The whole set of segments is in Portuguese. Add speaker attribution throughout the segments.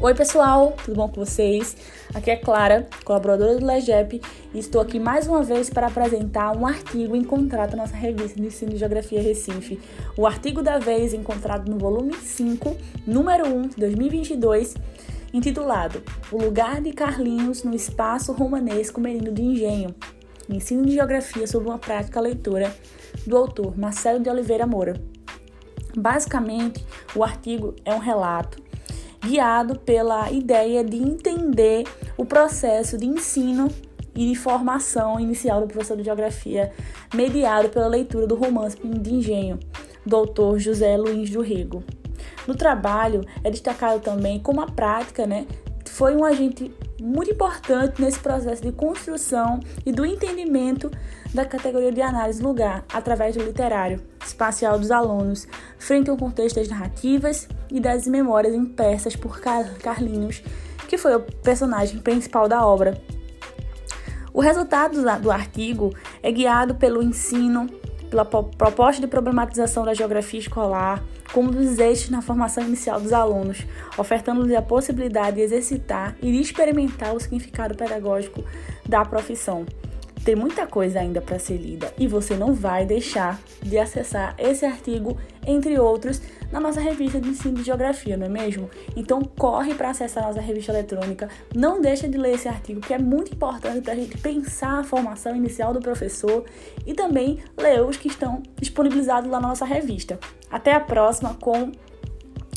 Speaker 1: Oi, pessoal, tudo bom com vocês? Aqui é Clara, colaboradora do LEGEP, e estou aqui mais uma vez para apresentar um artigo encontrado na nossa revista de ensino de Geografia Recife. O artigo da vez encontrado no volume 5, número 1, de 2022, intitulado O Lugar de Carlinhos no Espaço Romanesco Menino de Engenho, ensino de Geografia sobre uma prática leitura, do autor Marcelo de Oliveira Moura. Basicamente, o artigo é um relato guiado pela ideia de entender o processo de ensino e de formação inicial do professor de geografia, mediado pela leitura do romance de engenho do autor José Luiz do Rego. No trabalho é destacado também como a prática né, foi um agente muito importante nesse processo de construção e do entendimento da categoria de análise lugar através do literário espacial dos alunos, frente ao contexto das narrativas e das memórias impressas por Carlinhos, que foi o personagem principal da obra. O resultado do artigo é guiado pelo ensino, pela proposta de problematização da geografia escolar, como dos eixos na formação inicial dos alunos, ofertando-lhes a possibilidade de exercitar e de experimentar o significado pedagógico da profissão. Tem muita coisa ainda para ser lida e você não vai deixar de acessar esse artigo, entre outros, na nossa revista de ensino de geografia, não é mesmo? Então corre para acessar a nossa revista eletrônica, não deixa de ler esse artigo que é muito importante para a gente pensar a formação inicial do professor e também ler os que estão disponibilizados lá na nossa revista. Até a próxima com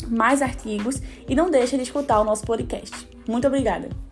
Speaker 1: mais artigos e não deixe de escutar o nosso podcast. Muito obrigada!